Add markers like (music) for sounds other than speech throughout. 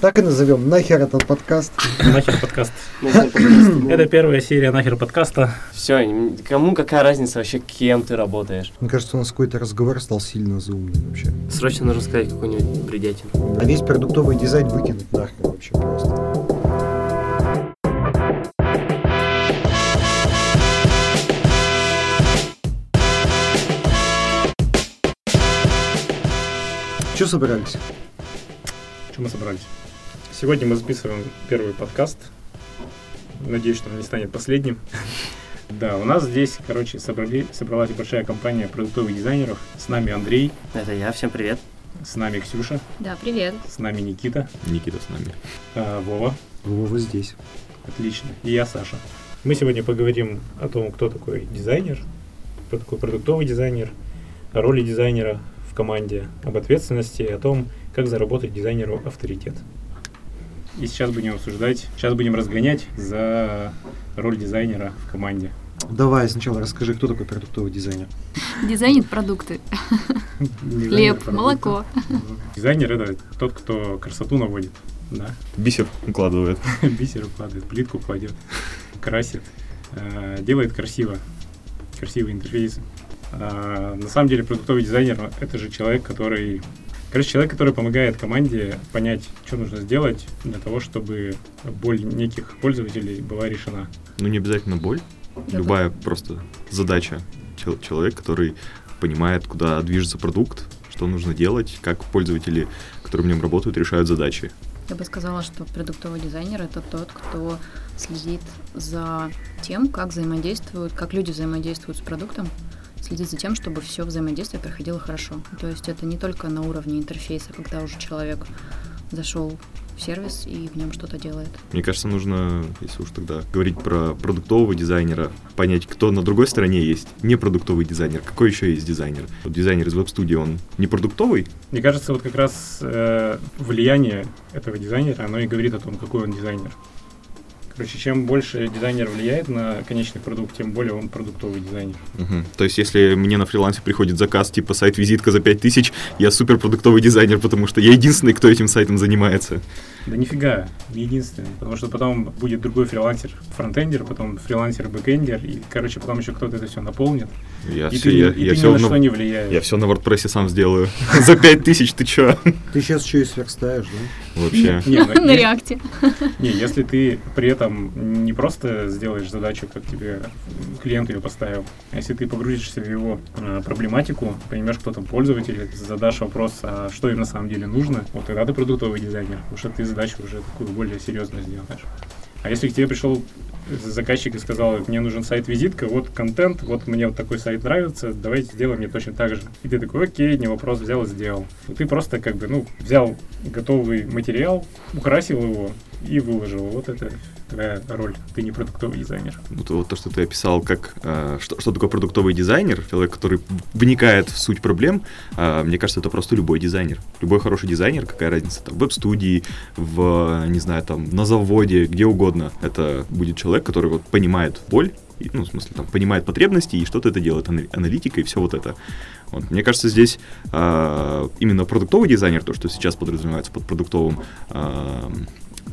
Так и назовем. Нахер этот подкаст. Нахер подкаст. Это первая серия нахер подкаста. Все, кому какая разница вообще, кем ты работаешь? Мне кажется, у нас какой-то разговор стал сильно заумный вообще. Срочно нужно сказать какую-нибудь бредятину. А весь продуктовый дизайн выкинуть нахрен вообще просто. Че собрались? Что мы собрались? Сегодня мы записываем первый подкаст. Надеюсь, что он не станет последним. (laughs) Да, у нас здесь, короче, собрали, собралась большая компания продуктовых дизайнеров. С нами Андрей, Это я, всем привет. с нами Ксюша, Да, привет. с нами Никита, Никита с нами. а, Вова. Вова здесь. Отлично. И я, Саша. Мы сегодня поговорим о том, кто такой дизайнер, кто такой продуктовый дизайнер, о роли дизайнера в команде, об ответственности, о том, как заработать дизайнеру авторитет. И сейчас будем обсуждать, сейчас будем разгонять за роль дизайнера в команде. Давай сначала расскажи, кто такой продуктовый дизайнер. Дизайнит продукты. Дизайнер Хлеб, молоко. Дизайнер это тот, кто красоту наводит, да. Бисер укладывает. (laughs) Бисер укладывает, плитку кладет, красит, э, делает красиво, красивые интерфейсы. А, на самом деле продуктовый дизайнер — это же человек, который... Короче, человек, который помогает команде понять, что нужно сделать для того, чтобы боль неких пользователей была решена. Ну, не обязательно боль. Да, Любая просто задача. Чел- человек, который понимает, куда движется продукт, что нужно делать, как пользователи, которые в нем работают, решают задачи. Я бы сказала, что продуктовый дизайнер это тот, кто следит за тем, как взаимодействуют, как люди взаимодействуют с продуктом, следит за тем, чтобы все взаимодействие проходило хорошо. То есть это не только на уровне интерфейса, когда уже человек зашел в сервис и в нем что-то делает. Мне кажется, нужно, если уж тогда говорить про продуктового дизайнера, понять, кто на другой стороне есть. Не продуктовый дизайнер, какой еще есть дизайнер. Вот дизайнер из веб-студии, он не продуктовый, Мне кажется, вот как раз э, влияние этого дизайнера, оно и говорит о том, какой он дизайнер. Короче, чем больше дизайнер влияет на конечный продукт, тем более он продуктовый дизайнер. Мгм. То есть, если мне на фрилансе приходит заказ типа сайт-визитка за 5000, я супер продуктовый дизайнер, потому что я единственный, кто этим сайтом занимается. Да нифига, единственный. Потому что потом будет другой фрилансер, фронтендер, потом фрилансер, бэкендер, и, короче, потом еще кто-то это все наполнит. Я и все, ты, я, и я ты все ни на на, что не влияешь. я все на WordPress сам сделаю. (laughs) За 5000 ты чё? Ты сейчас еще и сверстаешь, да? Вообще. (laughs) На реакте. Не, если ты при этом не просто сделаешь задачу, как тебе клиент ее поставил, а если ты погрузишься в его э, проблематику, поймешь, кто там пользователь, задашь вопрос, а что им на самом деле нужно, вот тогда ты продуктовый дизайнер, потому что ты задачу уже такую более серьезную сделаешь. А если к тебе пришел заказчик и сказал, мне нужен сайт-визитка, вот контент, вот мне вот такой сайт нравится, давайте сделаем мне точно так же. И ты такой, окей, не вопрос, взял и сделал. Ты просто как бы, ну, взял готовый материал, украсил его и выложил. Вот это твоя роль. Ты не продуктовый дизайнер. Вот, вот то, что ты описал, как э, что, что такое продуктовый дизайнер, человек, который вникает в суть проблем, э, мне кажется, это просто любой дизайнер. Любой хороший дизайнер, какая разница, там, в веб-студии, в, не знаю, там, на заводе, где угодно. Это будет человек, который вот понимает боль, ну, в смысле, там, понимает потребности и что-то это делает, ана- аналитика и все вот это. Вот. Мне кажется, здесь э, именно продуктовый дизайнер, то, что сейчас подразумевается под продуктовым, э,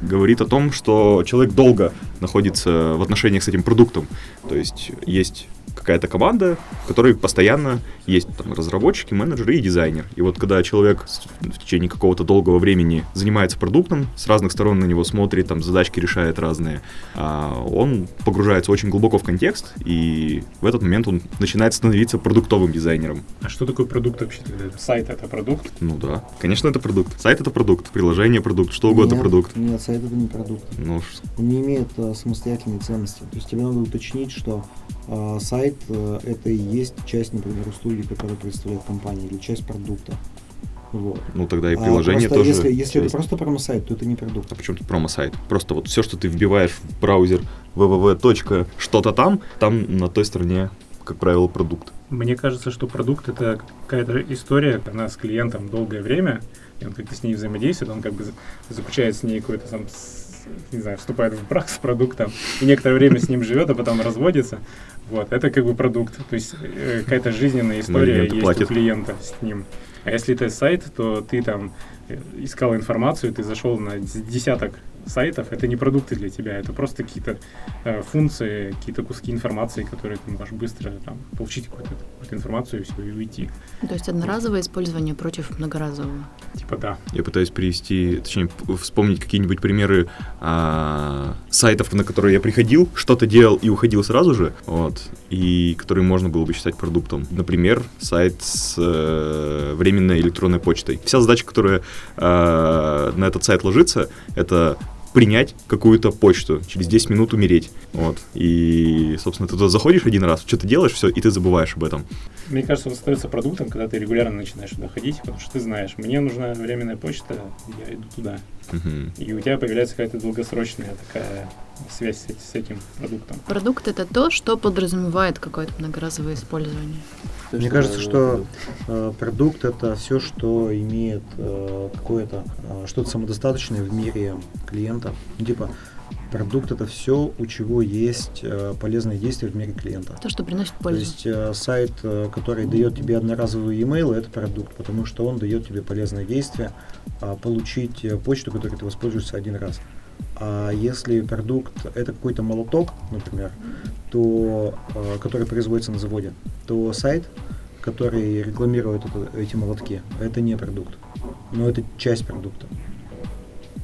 говорит о том, что человек долго находится в отношениях с этим продуктом. То есть есть какая-то команда, в которой постоянно есть там, разработчики, менеджеры и дизайнер. И вот когда человек в течение какого-то долгого времени занимается продуктом, с разных сторон на него смотрит, там задачки решает разные, а, он погружается очень глубоко в контекст, и в этот момент он начинает становиться продуктовым дизайнером. А что такое продукт вообще тогда? Сайт это продукт? Ну да, конечно, это продукт. Сайт это продукт, приложение продукт, что угодно Нет, продукт. Нет, сайт это не продукт. Ну, Он не имеет э, самостоятельной ценности. То есть тебе надо уточнить, что э, сайт э, это и есть часть, например, услуги, которую представляет компания, или часть продукта. Вот. ну тогда и А приложение просто тоже. Если, если это просто промо-сайт, то это не продукт. А почему тут промо-сайт? Просто вот все, что ты вбиваешь в браузер www. что-то там, там на той стороне, как правило, продукт. Мне кажется, что продукт это какая-то история, она с клиентом долгое время, и он как-то с ней взаимодействует, он как бы за- заключает с ней какой-то там, не знаю, вступает в брак с продуктом, и некоторое время с ним живет, а потом разводится. Вот, это как бы продукт, то есть э, какая-то жизненная история есть платят. у клиента с ним. А если это сайт, то ты там искал информацию, ты зашел на десяток сайтов, это не продукты для тебя, это просто какие-то э, функции, какие-то куски информации, которые ты можешь быстро там, получить какую-то, какую-то информацию и все, и уйти. То есть одноразовое использование против многоразового. Типа да. Я пытаюсь привести, точнее, вспомнить какие-нибудь примеры а, сайтов, на которые я приходил, что-то делал и уходил сразу же, вот, и которые можно было бы считать продуктом. Например, сайт с э, временной электронной почтой. Вся задача, которая э, на этот сайт ложится, это принять какую-то почту, через 10 минут умереть. Вот. И, собственно, ты туда заходишь один раз, что-то делаешь, все, и ты забываешь об этом. Мне кажется, он остается продуктом, когда ты регулярно начинаешь туда ходить, потому что ты знаешь, мне нужна временная почта, я иду туда. Мгм. И у тебя появляется какая-то долгосрочная такая связь с, с этим продуктом. Продукт это то, что подразумевает какое-то многоразовое использование. То, Мне что кажется, надо что продукт. э, продукт это все, что имеет э, какое-то э, что-то самодостаточное в мире клиента. Ну, типа продукт это все, у чего есть э, полезные действия в мире клиента. То, что приносит То пользу. есть э, сайт, э, который дает тебе одноразовые e-mail, это продукт, потому что он дает тебе полезное действие, а получить э, почту, которой ты воспользуешься один раз. А если продукт это какой-то молоток, например, то, э, который производится на заводе, то сайт, который рекламирует это- эти молотки, это не продукт, но это часть продукта.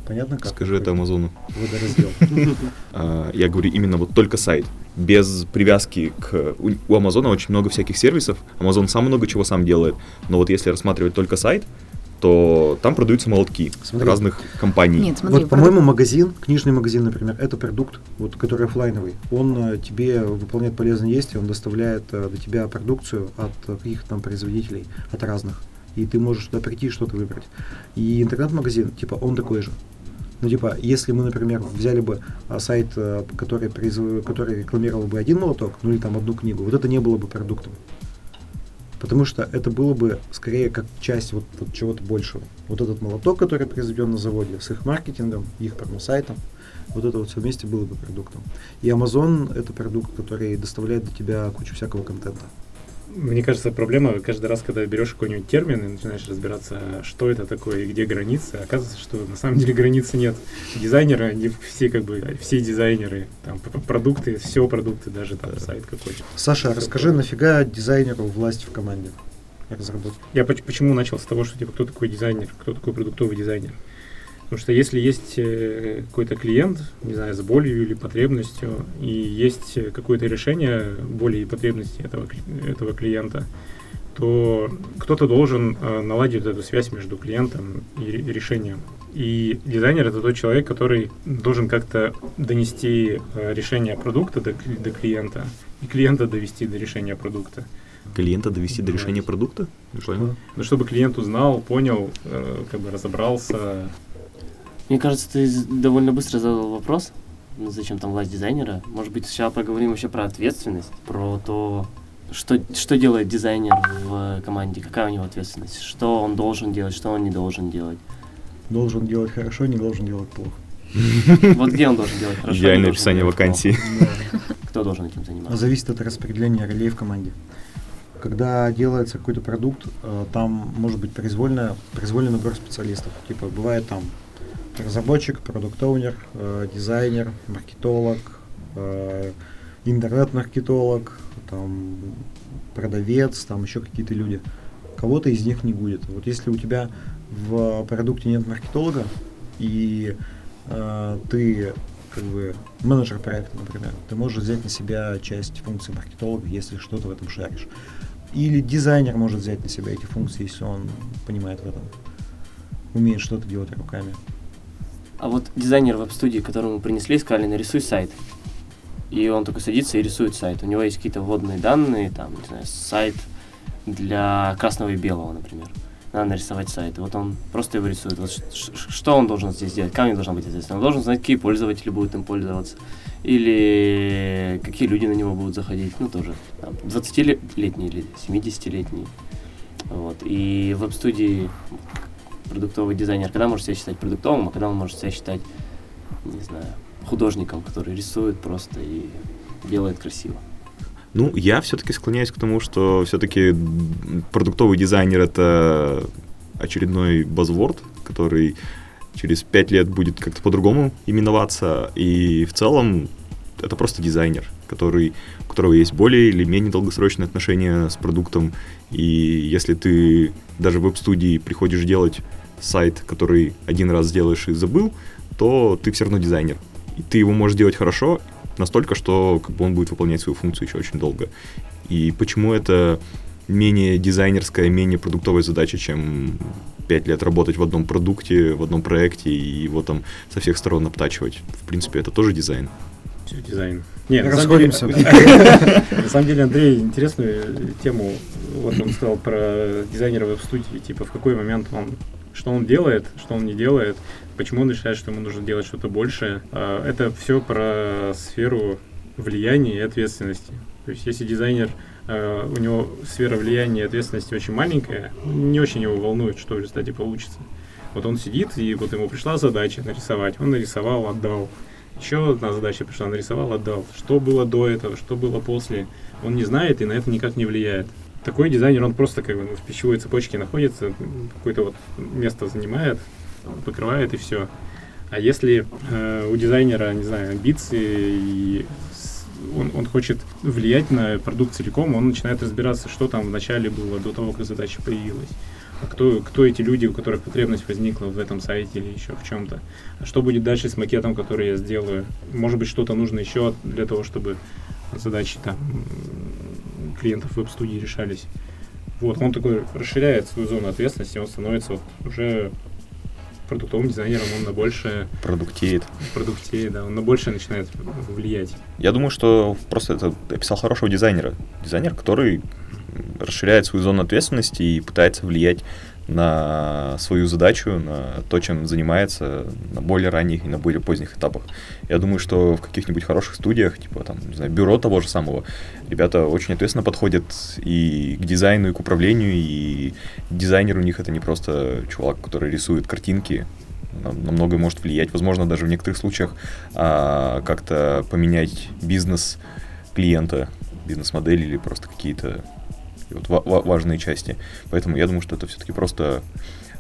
Понятно как? Скажи это Амазону. Водораздел. (laughs) А, Я говорю именно вот только сайт. Без привязки к... У Амазона очень много всяких сервисов. Амазон сам много чего сам делает. Но вот если рассматривать только сайт, то там продаются молотки Смотри. разных компаний. Нет, смотри, Вот, по-моему, магазин, книжный магазин, например, это продукт, вот, который оффлайновый. Он э, тебе выполняет полезные действия, он доставляет э, до тебя продукцию от каких-то там производителей, от разных. И ты можешь туда прийти и что-то выбрать. И интернет-магазин, типа, он такой же. Ну, типа, если мы, например, взяли бы а, сайт, э, который, произв- который рекламировал бы один молоток, ну или там одну книгу, вот это не было бы продуктом. Потому что это было бы скорее как часть вот, вот чего-то большего. Вот этот молоток, который произведен на заводе, с их маркетингом, их промо-сайтом, вот это вот все вместе было бы продуктом. И Amazon это продукт, который доставляет до тебя кучу всякого контента. Мне кажется, проблема каждый раз, когда берешь какой-нибудь термин и начинаешь разбираться, что это такое и где границы, оказывается, что на самом деле границы нет. Дизайнеры, они все как бы, все дизайнеры, там продукты, все продукты, даже там сайт какой-то. Саша, Всё расскажи, такое. нафига дизайнеру власть в команде разработки? Я поч- почему начал с того, что типа кто такой дизайнер, кто такой продуктовый дизайнер? Потому что если есть э, какой-то клиент, не знаю, с болью или потребностью, и есть э, какое-то решение боли и потребностей этого, этого клиента, то кто-то должен э, наладить эту связь между клиентом и ре- решением. И дизайнер это тот человек, который должен как-то донести решение продукта до, до клиента, и клиента довести до решения продукта. Клиента довести до решения продукта? Что? Ну, чтобы клиент узнал, понял, как бы разобрался. Мне кажется, ты довольно быстро задал вопрос, ну, зачем там власть дизайнера. Может быть, сначала поговорим вообще про ответственность, про то, что, что делает дизайнер в команде, какая у него ответственность, что он должен делать, что он не должен делать. Должен делать хорошо, не должен делать плохо. (laughs) Вот где он должен делать хорошо. Идеальное описание вакансии. Кто должен этим заниматься? Зависит от распределения ролей в команде. Когда делается какой-то продукт, э, там может быть произвольно, произвольный набор специалистов. Типа бывает там разработчик, продукт-оунер, э, дизайнер, маркетолог, э, интернет-маркетолог, там продавец, там еще какие-то люди. Кого-то из них не будет. Вот если у тебя в продукте нет маркетолога, и э, ты как бы менеджер проекта, например, ты можешь взять на себя часть функций маркетолога, если что-то в этом шаришь. Или дизайнер может взять на себя эти функции, если он понимает в этом, умеет что-то делать руками. А вот дизайнер веб-студии, которому принесли, сказали, нарисуй сайт. И он только садится и рисует сайт. У него есть какие-то вводные данные, там, не знаю, сайт для красного и белого, например. Надо нарисовать сайт. Вот он просто его рисует. Вот что он должен здесь делать? Него должна быть ответственность? Он должен знать, какие пользователи будут им пользоваться. Или какие люди на него будут заходить. Ну, тоже. Там, 20-летние или 70-летние. Вот. И веб-студии продуктовый дизайнер, когда может себя считать продуктовым, а когда он может себя считать, не знаю, художником, который рисует просто и делает красиво. Ну, я все-таки склоняюсь к тому, что все-таки продуктовый дизайнер это очередной базворд, который через пять лет будет как-то по-другому именоваться, и в целом это просто дизайнер, который, у которого есть более или менее долгосрочные отношения с продуктом, и если ты даже в веб-студии приходишь делать сайт, который один раз сделаешь и забыл, то ты все равно дизайнер. И ты его можешь делать хорошо, настолько, что как бы он будет выполнять свою функцию еще очень долго. И почему это менее дизайнерская, менее продуктовая задача, чем пять лет работать в одном продукте, в одном проекте и его там со всех сторон обтачивать. В принципе, это тоже дизайн. Все, дизайн. Нет, Расходимся. (laughs) на самом деле, Андрей интересную тему, вот он сказал про дизайнера веб-студии, типа в какой момент он, что он делает, что он не делает, почему он решает, что ему нужно делать что-то большее. А, Это все про сферу влияния и ответственности. То есть если дизайнер, э, у него сфера влияния и ответственности очень маленькая, не очень его волнует, что в результате получится. Вот он сидит, и вот ему пришла задача нарисовать, он нарисовал, отдал. Еще одна задача пришла, нарисовал, отдал. Что было до этого, что было после, он не знает и на это никак не влияет. Такой дизайнер, он просто как бы в пищевой цепочке находится, какое-то вот место занимает, покрывает и все. А если э, у дизайнера, не знаю, амбиции и он, он хочет влиять на продукт целиком, он начинает разбираться, что там в начале было, до того, как задача появилась. А кто, кто эти люди, у которых потребность возникла в этом сайте или еще в чем-то? А что будет дальше с макетом, который я сделаю? Может быть, что-то нужно еще для того, чтобы задачи там клиентов веб-студии решались. Вот, он такой расширяет свою зону ответственности, он становится вот уже продуктовым дизайнером, он на большее Продуктеет. в продукте, да, он на большее начинает влиять. Я думаю, что просто это описал хорошего дизайнера. Дизайнер, который расширяет свою зону ответственности и пытается влиять на свою задачу, на то, чем занимается на более ранних и на более поздних этапах. Я думаю, что в каких-нибудь хороших студиях, типа там, не знаю, бюро того же самого, ребята очень ответственно подходят и к дизайну, и к управлению, и дизайнер у них это не просто чувак, который рисует картинки, на, многое может влиять. Возможно, даже в некоторых случаях а, как-то поменять бизнес клиента, бизнес-модель или просто какие-то вот ва- ва- важные части. Поэтому я думаю, что это все-таки просто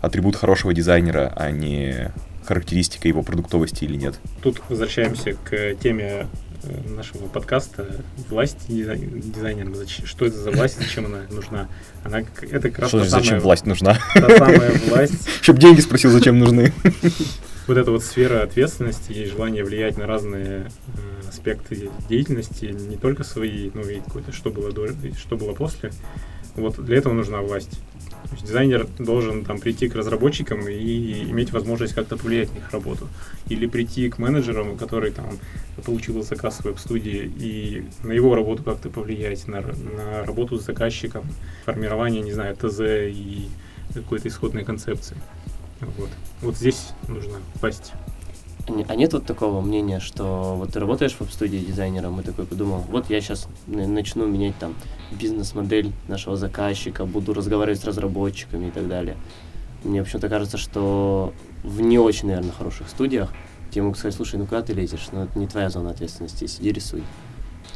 атрибут хорошего дизайнера, а не характеристика его продуктовости или нет. Тут возвращаемся к теме э, нашего подкаста «Власть дизай- дизайнерам». Что это за власть, зачем она нужна? Она, это как раз Что значит, зачем самая, власть нужна? та самая власть, (laughs) Чтоб деньги спросил, зачем нужны. (laughs) вот эта вот сфера ответственности и желание влиять на разные э, аспекты деятельности, не только свои, но и какое-то, что было до, что было после. Вот для этого нужна власть. То есть дизайнер должен там прийти к разработчикам и иметь возможность как-то повлиять на их работу. Или прийти к менеджерам, который там получил заказ в веб-студии, и на его работу как-то повлиять, на, на работу с заказчиком, формирование, не знаю, ТЗ и какой-то исходной концепции. Вот. Вот здесь нужна власть. А А нет вот такого мнения, что вот ты работаешь в студии дизайнером, и такой подумал, вот я сейчас начну менять там бизнес-модель нашего заказчика, буду разговаривать с разработчиками и так далее. Мне почему-то кажется, что в не очень, наверное, хороших студиях тебе могут сказать, слушай, ну куда ты лезешь? Ну это не твоя зона ответственности, сиди рисуй.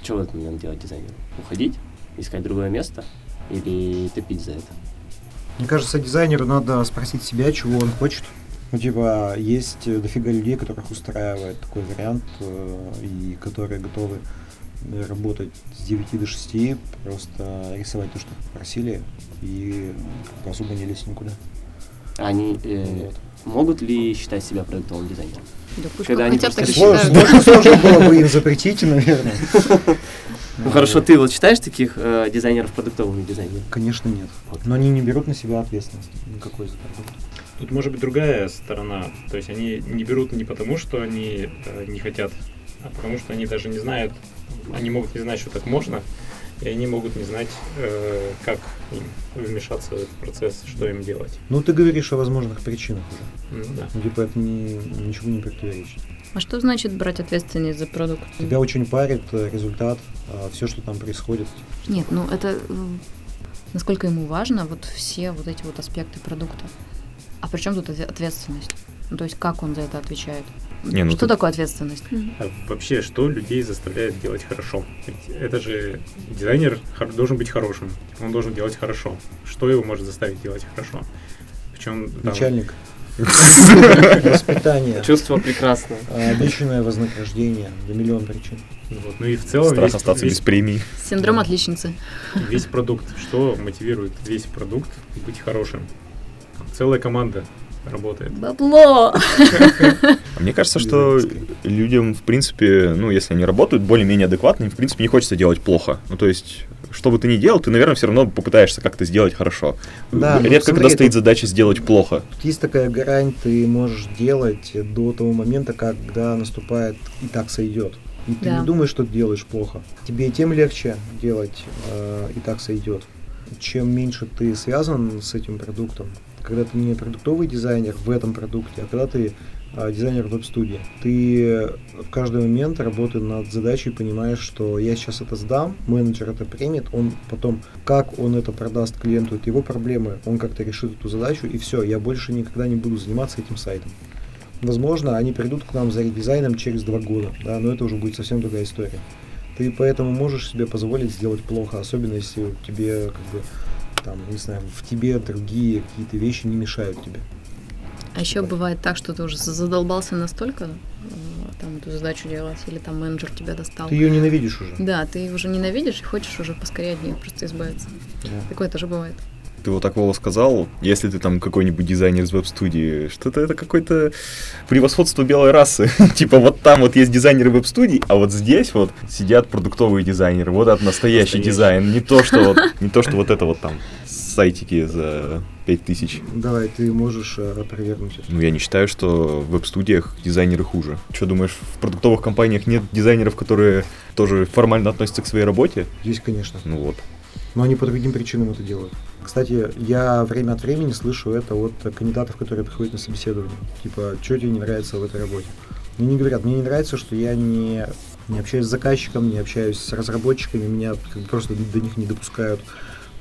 Что в этот момент делать дизайнеру? Уходить? Искать другое место? Или топить за это? Мне кажется, дизайнеру надо спросить себя, чего он хочет. Ну, типа, есть дофига людей, которых устраивает такой вариант, э, и которые готовы э, работать с 9 до 6, просто рисовать то, что попросили, и особо не лезть никуда. Они э, Вот. могут ли считать себя продуктовым дизайнером? Да пусть Когда они хотят, так и считают. сложно, сложно было бы им запретить, наверное. (laughs) Ну хорошо, ты вот считаешь таких э, дизайнеров продуктовыми дизайнерами? Конечно, нет. Но они не берут на себя ответственность никакой за продукт. Тут может быть другая сторона. То есть они не берут не потому, что они э, не хотят, а потому что они даже не знают, они могут не знать, что так можно, и они могут не знать, э, как им вмешаться в этот процесс, что им делать. Ну, ты говоришь о возможных причинах уже. М, Да. Ну, типа, это не, ничего не противоречит. А что значит брать ответственность за продукт? Тебя очень парит э, результат, все, что там происходит. Нет, ну это м, насколько ему важно вот все вот эти вот аспекты продукта. А при чем тут отве- ответственность? Ну, то есть как он за это отвечает? Не, ну что ты- такое ответственность? А вообще, что людей заставляет делать хорошо? Ведь это же дизайнер должен быть хорошим, он должен делать хорошо. Что его может заставить делать хорошо? Причем там, Начальник. (laughs) Воспитание. Чувство прекрасно. а, Обещанное вознаграждение. За миллион причин. Вот. Ну и в целом Страх весь, остаться без весь, премии. Синдром отличницы. весь продукт. Что мотивирует весь продукт быть хорошим? Целая команда работает. Бабло! А Мне кажется, что людям, в принципе, ну, если они работают более-менее адекватно, им, в принципе, не хочется делать плохо. Ну, то есть, что бы ты ни делал, ты, наверное, все равно попытаешься как-то сделать хорошо. Да, ну, Редко, смотри, когда стоит задача сделать плохо. Тут есть такая грань, ты можешь делать до того момента, когда наступает и так сойдет. И ты Да. не думаешь, что ты делаешь плохо. Тебе тем легче делать э, и так сойдет. Чем меньше ты связан с этим продуктом, когда ты не продуктовый дизайнер в этом продукте, а когда ты э, дизайнер веб-студии, ты в каждый момент, работая над задачей, понимаешь, что я сейчас это сдам, менеджер это примет, он потом, как он это продаст клиенту, это его проблемы, он как-то решит эту задачу, и все, я больше никогда не буду заниматься этим сайтом. Возможно, они придут к нам за редизайном через два года, да, но это уже будет совсем другая история. Ты поэтому можешь себе позволить сделать плохо, особенно если тебе, как бы, там, не знаю, в тебе другие какие-то вещи не мешают тебе. А еще бывает так, что ты уже задолбался настолько э, там эту задачу делать, или там менеджер тебя достал. Ты ее ненавидишь уже. Да, ты уже ненавидишь и хочешь уже поскорее от нее просто избавиться. Да. Такое тоже бывает. Ты вот так Вова сказал, если ты там какой-нибудь дизайнер из веб-студии, что-то это какое-то превосходство белой расы. (laughs) типа вот там вот есть дизайнеры веб-студий, а вот здесь вот сидят продуктовые дизайнеры. Вот это настоящий, Настоящий. дизайн. Не то, что вот, не то, что вот это вот там сайтики за 5000. Давай, ты можешь э, опровергнуть это. Ну, я не считаю, что в веб-студиях дизайнеры хуже. Что думаешь, в продуктовых компаниях нет дизайнеров, которые тоже формально относятся к своей работе? Есть, конечно. Ну вот. Но они по другим причинам это делают. Кстати, я время от времени слышу это от кандидатов, которые приходят на собеседование. Типа, что тебе не нравится в этой работе? Мне не говорят, мне не нравится, что я не, не общаюсь с заказчиком, не общаюсь с разработчиками, меня как бы просто до них не допускают.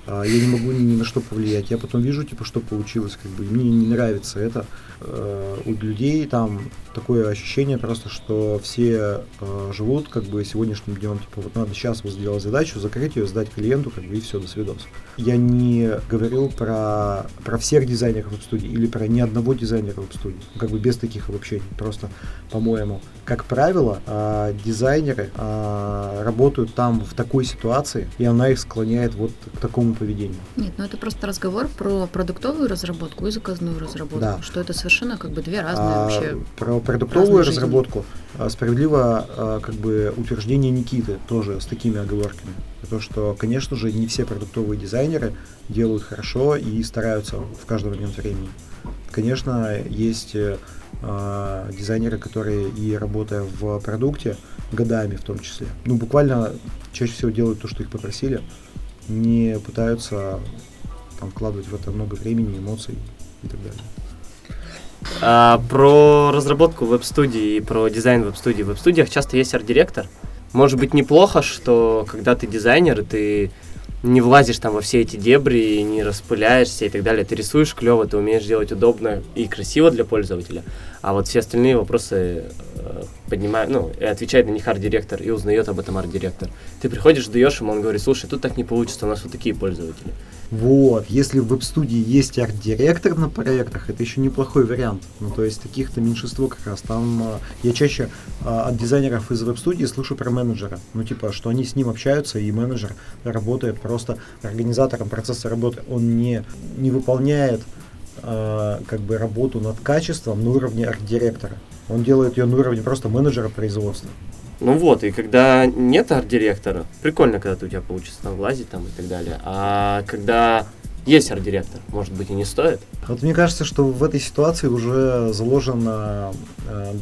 А, Я не могу ни, на что повлиять. Я потом вижу, типа, что получилось, как бы, мне не нравится это. Э, У людей там такое ощущение просто, что все э, живут как бы сегодняшним днем, типа, вот надо сейчас вот сделать задачу, закрыть ее, сдать клиенту, как бы, и все, до свидос. Я не говорил про, про всех дизайнеров веб-студии или про ни одного дизайнера веб-студии, как бы без таких обобщений. Просто, по-моему, как правило, а, дизайнеры работают там в такой ситуации, и она их склоняет вот к такому поведению. Нет, ну это просто разговор про продуктовую разработку и заказную разработку. Да. Что это совершенно как бы две разные А, вообще. Про продуктовую разные жизни. разработку а, справедливо а, как бы утверждение Никиты тоже с такими оговорками. То, что, конечно же, не все продуктовые дизайнеры делают хорошо и стараются в каждый момент времени. Конечно, есть э, а, дизайнеры, которые и работая в продукте, годами в том числе, ну буквально чаще всего делают то, что их попросили, не пытаются там вкладывать в это много времени, эмоций и так далее. А, про разработку веб-студии и про дизайн веб-студии. В веб-студиях часто есть арт-директор. Может быть неплохо, что когда ты дизайнер, и ты не влазишь там во все эти дебри, не распыляешься и так далее. Ты рисуешь клево, ты умеешь делать удобно и красиво для пользователя. А вот все остальные вопросы э, поднимает, ну, отвечает на них арт-директор и узнает об этом арт-директор. Ты приходишь, даешь ему, он говорит, слушай, тут так не получится, у нас вот такие пользователи. Вот, если в веб-студии есть арт-директор на проектах, это еще неплохой вариант. Ну, то есть таких-то меньшинство как раз. Там а, я чаще а, от дизайнеров из веб-студии слышу про менеджера. Ну, типа, что они с ним общаются, и менеджер работает просто организатором процесса работы. Он не, не выполняет а, как бы работу над качеством на уровне арт-директора. Он делает ее на уровне просто менеджера производства. Ну вот, и когда нет арт-директора, прикольно, когда у тебя получится там влазить там и так далее. А когда есть арт-директор, может быть, и не стоит. Вот мне кажется, что в этой ситуации уже заложено, э,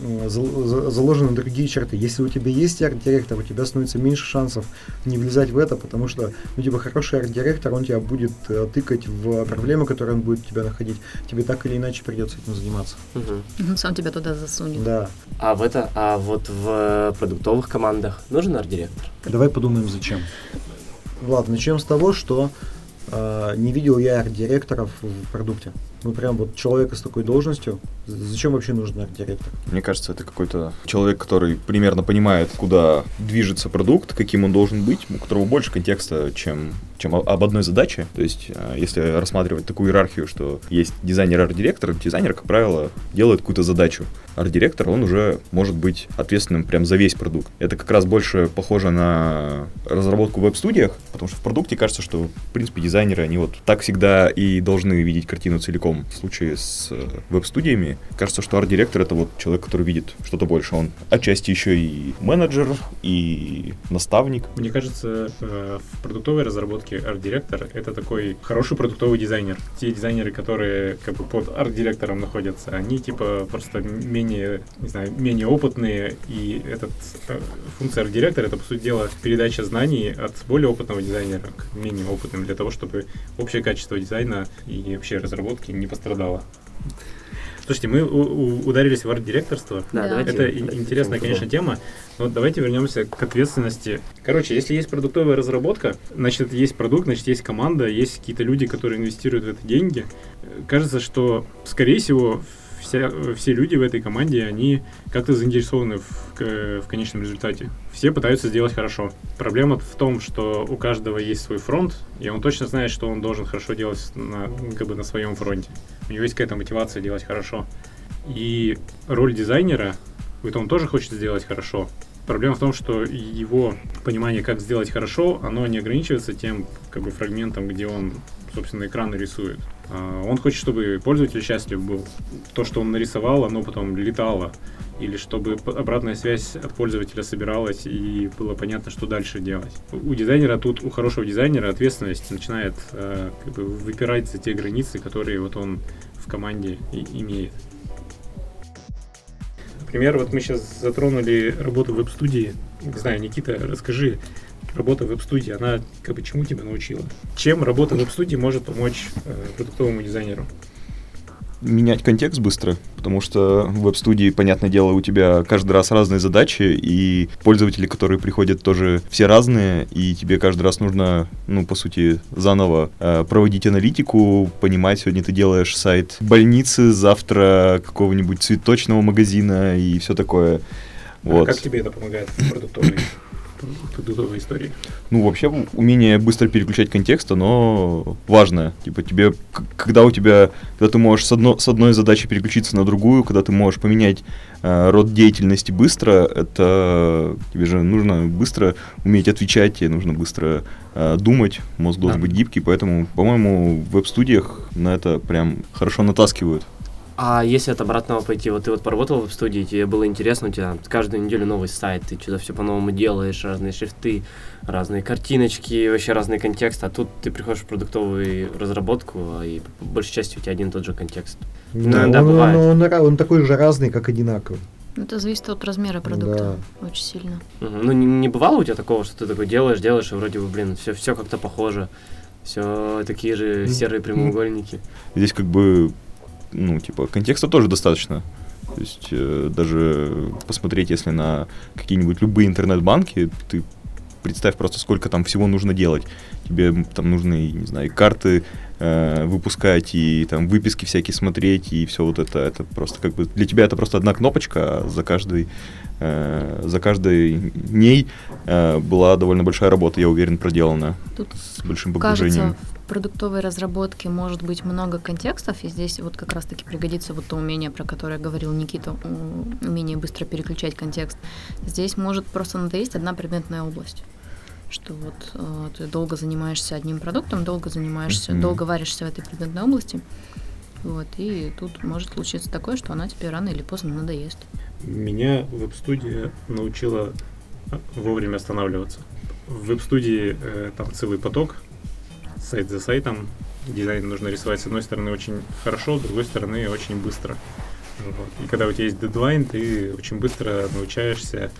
э, зал- за- заложены другие черты. Если у тебя есть арт-директор, у тебя становится меньше шансов не влезать в это, потому что, ну, типа, хороший арт-директор, он тебя будет э, тыкать в проблемы, которые он будет тебя находить. Тебе так или иначе придется этим заниматься. Он сам тебя туда засунет. Да. А в это, а вот в продуктовых командах нужен арт-директор? Давай подумаем, зачем. Ладно, начнем с того, что не видел я арт-директоров в продукте. Ну, прям вот человека с такой должностью, зачем вообще нужен арт-директор? Мне кажется, это какой-то человек, который примерно понимает, куда движется продукт, каким он должен быть, у которого больше контекста, чем, чем об одной задаче. То есть, э, если рассматривать такую иерархию, что есть дизайнер арт-директор, дизайнер, как правило, делает какую-то задачу. Арт-директор, он уже может быть ответственным прям за весь продукт. Это как раз больше похоже на разработку в веб-студиях, потому что в продукте кажется, что, в принципе, дизайнеры, они вот так всегда и должны видеть картину целиком. В случае с э, веб-студиями кажется, что арт-директор — это вот человек, который видит что-то больше. Он отчасти еще и менеджер, и наставник. Мне кажется, э, в продуктовой разработке арт-директор — это такой хороший продуктовый дизайнер. Те дизайнеры, которые как бы под арт-директором находятся, они типа просто менее, не знаю, менее опытные, и этот э, функция арт-директора — это, по сути дела, передача знаний от более опытного дизайнера к менее опытным, для того, чтобы общее качество дизайна и вообще разработки не пострадало. Слушайте, мы ударились в арт-директорство. Да, Это давайте интересная, тему конечно, тема. Но давайте вернемся к ответственности. Короче, если есть продуктовая разработка, значит, есть продукт, значит, есть команда, есть какие-то люди, которые инвестируют в это деньги. Кажется, что, скорее всего, вся, все люди в этой команде, они как-то заинтересованы в, в конечном результате. Все пытаются сделать хорошо. Проблема в том, что у каждого есть свой фронт, и он точно знает, что он должен хорошо делать на, как бы на своем фронте. У него есть какая-то мотивация делать хорошо. И роль дизайнера, это он тоже хочет сделать хорошо. Проблема в том, что его понимание, как сделать хорошо, оно не ограничивается тем как бы, фрагментом, где он, собственно, экран рисует. А, Он хочет, чтобы пользователь счастлив был. То, что он нарисовал, оно потом летало. Или чтобы обратная связь от пользователя собиралась и было понятно, что дальше делать. У дизайнера тут, у хорошего дизайнера ответственность начинает э, как бы выпирать за те границы, которые вот он в команде и- имеет. Например, вот мы сейчас затронули работу веб-студии. Не знаю, Никита, расскажи, работа в веб-студии, она как бы чему тебя научила? Чем работа в веб-студии может помочь э, продуктовому дизайнеру? менять контекст быстро, потому что в веб-студии, понятное дело, у тебя каждый раз разные задачи, и пользователи, которые приходят, тоже все разные, и тебе каждый раз нужно, ну, по сути, заново э, проводить аналитику, понимать, сегодня ты делаешь сайт больницы, завтра какого-нибудь цветочного магазина и все такое. А Вот. как тебе это помогает в продуктовой, продуктовой истории? Ну, вообще, умение быстро переключать контекст, оно важное. Типа, тебе, когда у тебя, когда ты можешь с, одно- с одной задачи переключиться на другую, когда ты можешь поменять э, род деятельности быстро, это тебе же нужно быстро уметь отвечать, тебе нужно быстро э, думать, мозг должен Да. быть гибкий, поэтому, по-моему, в веб-студиях на это прям хорошо натаскивают. А если от обратного пойти, вот ты вот поработал в студии, тебе было интересно, у тебя каждую неделю новый сайт, ты что-то все по-новому делаешь, разные шрифты, разные картиночки, вообще разный контекст, а тут ты приходишь в продуктовую разработку, а и по большей части у тебя один и тот же контекст. Ну, Да, он, да, он- бывает. он ра- он такой же разный, как одинаковый. Ну, Это зависит от размера продукта очень сильно. Мгм. Ну, не, не бывало у тебя такого, что ты такой делаешь, делаешь, и вроде бы, блин, все, все как-то похоже, все такие же серые прямоугольники. Здесь как бы, ну, типа, контекста тоже достаточно. То есть э, даже посмотреть, если на какие-нибудь любые интернет-банки, ты представь просто, сколько там всего нужно делать. Тебе там нужно, и, не знаю, карты э, выпускать, и там выписки всякие смотреть, и все вот это. Это просто как бы для тебя это просто одна кнопочка, а за каждой, за каждой ней э, была довольно большая работа, я уверен, проделана Тут с большим погружением. Кажется, в продуктовой разработке может быть много контекстов, и здесь вот как раз-таки пригодится вот то умение, про которое говорил Никита, умение быстро переключать контекст. Здесь может просто надоесть одна предметная область что вот э, ты долго занимаешься одним продуктом, долго занимаешься, Мгм. долго варишься в этой предметной области, вот, и тут может случиться такое, что она тебе рано или поздно надоест. Меня веб-студия научила а, вовремя останавливаться. В веб-студии э, там целый поток, сайт за сайтом. Дизайн нужно рисовать с одной стороны очень хорошо, с другой стороны очень быстро. Вот. И когда у тебя есть дедлайн, ты очень быстро научаешься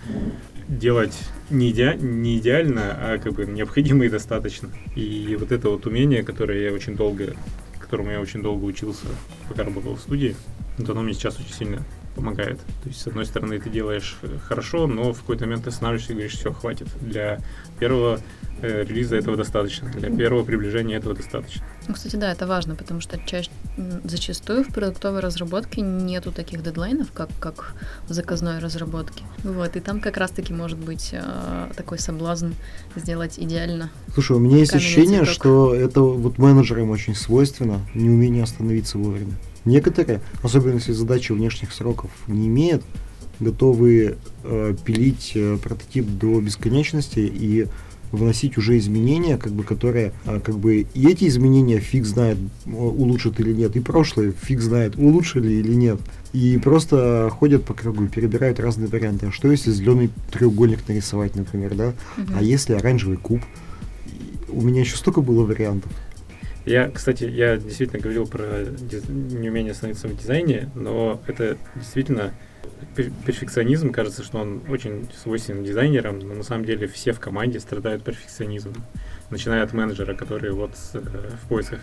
делать не, иде- не идеально, а как бы необходимо и достаточно. И вот это вот умение, которое я очень долго, которому я очень долго учился, пока работал в студии, вот оно мне сейчас очень сильно помогает. То есть, с одной стороны, ты делаешь э, хорошо, но в какой-то момент ты останавливаешься и говоришь, все, хватит. Для первого э, релиза этого достаточно, для первого приближения этого достаточно. Ну, кстати, да, это важно, потому что чаще, зачастую в продуктовой разработке нету таких дедлайнов, как, как в заказной разработке. Вот, и там как раз-таки может быть э, такой соблазн сделать идеально. Слушай, у меня есть ощущение, цветок. что это вот менеджерам очень свойственно, неумение остановиться вовремя. Некоторые, особенно если задачи внешних сроков не имеют, готовы э, пилить э, прототип до бесконечности и вносить уже изменения, как бы, которые, а, как бы, и эти изменения фиг знает, улучшат или нет, и прошлые фиг знает, улучшили или нет. И просто ходят по кругу перебирают разные варианты. А что если зеленый треугольник нарисовать, например, да? Угу. А если оранжевый куб? У меня еще столько было вариантов. Я, кстати, я действительно говорил про диз... неумение становиться в дизайне, но это действительно перфекционизм, кажется, что он очень свойственен дизайнерам, но на самом деле все в команде страдают перфекционизмом. Начиная от менеджера, который вот э, в поисках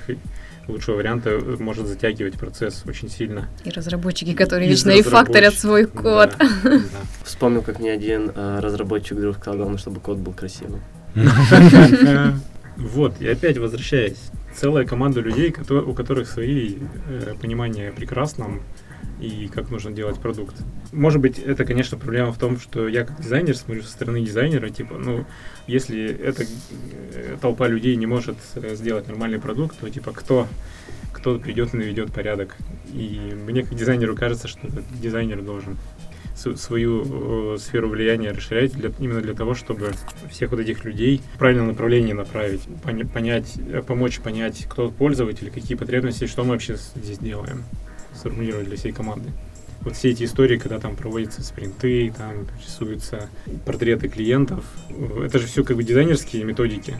лучшего варианта э, может затягивать процесс очень сильно. И разработчики, которые и вечно и факторят свой код. Да, да. (laughs) Вспомнил, как мне один э, разработчик вдруг сказал, главное, чтобы код был красивым. (laughs) Вот, и опять возвращаясь. Целая команда людей, у которых свои понимания о прекрасном, и как нужно делать продукт. Может быть, это, конечно, проблема в том, что я как дизайнер смотрю со стороны дизайнера, типа, ну, если эта э, толпа людей не может э, сделать нормальный продукт, то, типа, кто, кто придет и наведет порядок? И мне как дизайнеру кажется, что дизайнер должен свою э, сферу влияния расширять для, именно для того, чтобы всех вот этих людей в правильном направлении направить, понять, помочь понять, кто пользователь, какие потребности, что мы вообще здесь делаем сформулировать для всей команды. Вот все эти истории, когда там проводятся спринты, там рисуются портреты клиентов, это же все как бы дизайнерские методики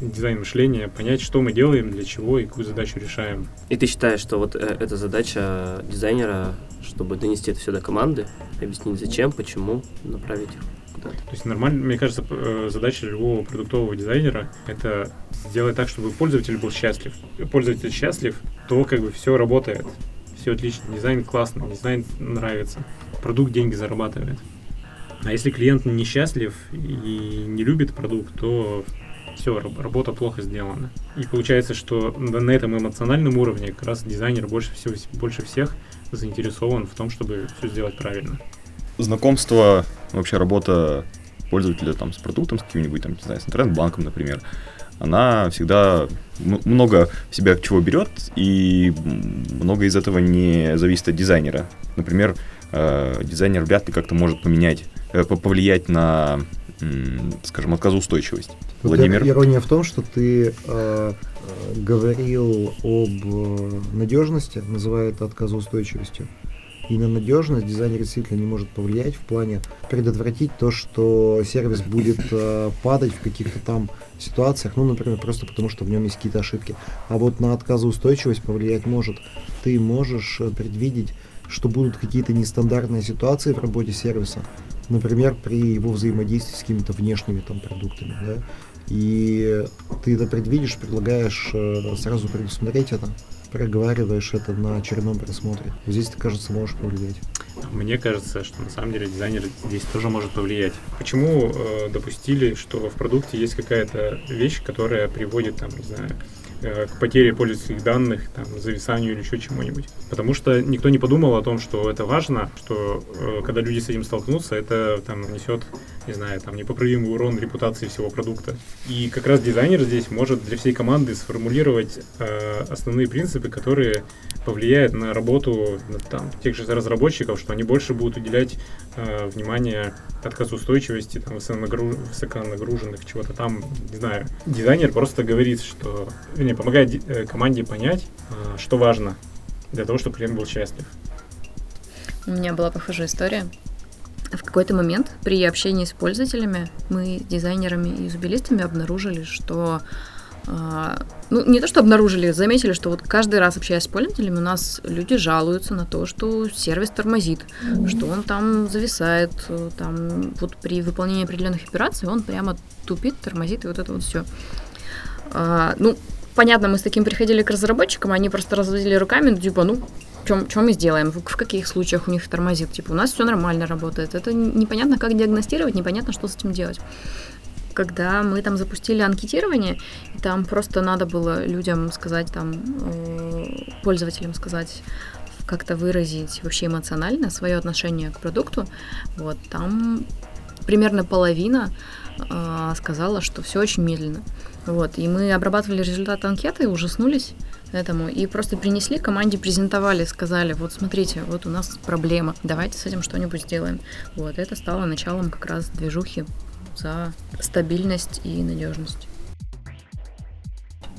дизайн мышления, понять, что мы делаем, для чего и какую задачу решаем. И ты считаешь, что вот э, эта задача дизайнера, чтобы донести это все до команды, объяснить зачем, почему, направить их куда-то? То есть нормально, мне кажется, э, задача любого продуктового дизайнера — это сделать так, чтобы пользователь был счастлив. Пользователь счастлив, то как бы все работает все отлично, дизайн классный, дизайн нравится, продукт деньги зарабатывает. А если клиент несчастлив и не любит продукт, то все, работа плохо сделана. И получается, что на этом эмоциональном уровне как раз дизайнер больше, всего, больше всех заинтересован в том, чтобы все сделать правильно. Знакомство, вообще работа пользователя там, с продуктом, с каким-нибудь, там, не знаю, с интернет-банком, например, она всегда много в себя чего берет, и много из этого не зависит от дизайнера. Например, э, дизайнер вряд ли как-то может поменять, э, повлиять на, скажем, отказоустойчивость. Вот Владимир? Ирония в том, что ты э, говорил об э, надежности, называя это отказоустойчивостью. И на надежность дизайнер действительно не может повлиять в плане предотвратить то, что сервис будет э, падать в каких-то там ситуациях, ну, например, просто потому что в нем есть какие-то ошибки. А вот на отказоустойчивость повлиять может. Ты можешь э, предвидеть, что будут какие-то нестандартные ситуации в работе сервиса, например, при его взаимодействии с какими-то внешними там продуктами, да, и ты это предвидишь, предлагаешь э, сразу предусмотреть это проговариваешь это на очередном просмотре. Здесь ты, кажется, можешь повлиять. Мне кажется, что на самом деле дизайнер здесь тоже может повлиять. Почему э, допустили, что в продукте есть какая-то вещь, которая приводит, там, не знаю, к потере пользовательских данных, там, зависанию или еще чему-нибудь. Потому что никто не подумал о том, что это важно, что э, когда люди с этим столкнутся, это там несет, не знаю, там непоправимый урон репутации всего продукта. И как раз дизайнер здесь может для всей команды сформулировать э, основные принципы, которые повлияют на работу там, тех же разработчиков, что они больше будут уделять э, внимание отказоустойчивости, там, высоконагруженных, чего-то там, не знаю. Дизайнер просто говорит, что, не, помогает э, команде понять, э, что важно для того, чтобы клиент был счастлив. У меня была похожая история. В какой-то момент при общении с пользователями мы дизайнерами и зубилистами обнаружили, что а, ну, не то, что обнаружили, заметили, что вот каждый раз, общаясь с пользователями, у нас люди жалуются на то, что сервис тормозит, mm-hmm. что он там зависает, э, там вот при выполнении определенных операций он прямо тупит, тормозит и вот это вот все. А, ну, понятно, мы с таким приходили к разработчикам, они просто разводили руками, ну, типа, ну, чем, чем мы сделаем, в, каких случаях у них тормозит. Типа, у нас все нормально работает. Это непонятно, как диагностировать, непонятно, что с этим делать когда мы там запустили анкетирование, там просто надо было людям сказать, там, э, пользователям сказать, как-то выразить вообще эмоционально свое отношение к продукту, вот, там примерно половина э, сказала, что все очень медленно. Вот, и мы обрабатывали результаты анкеты, ужаснулись этому, и просто принесли команде, презентовали, сказали, вот смотрите, вот у нас проблема, давайте с этим что-нибудь сделаем. Вот, это стало началом как раз движухи за стабильность и надежность.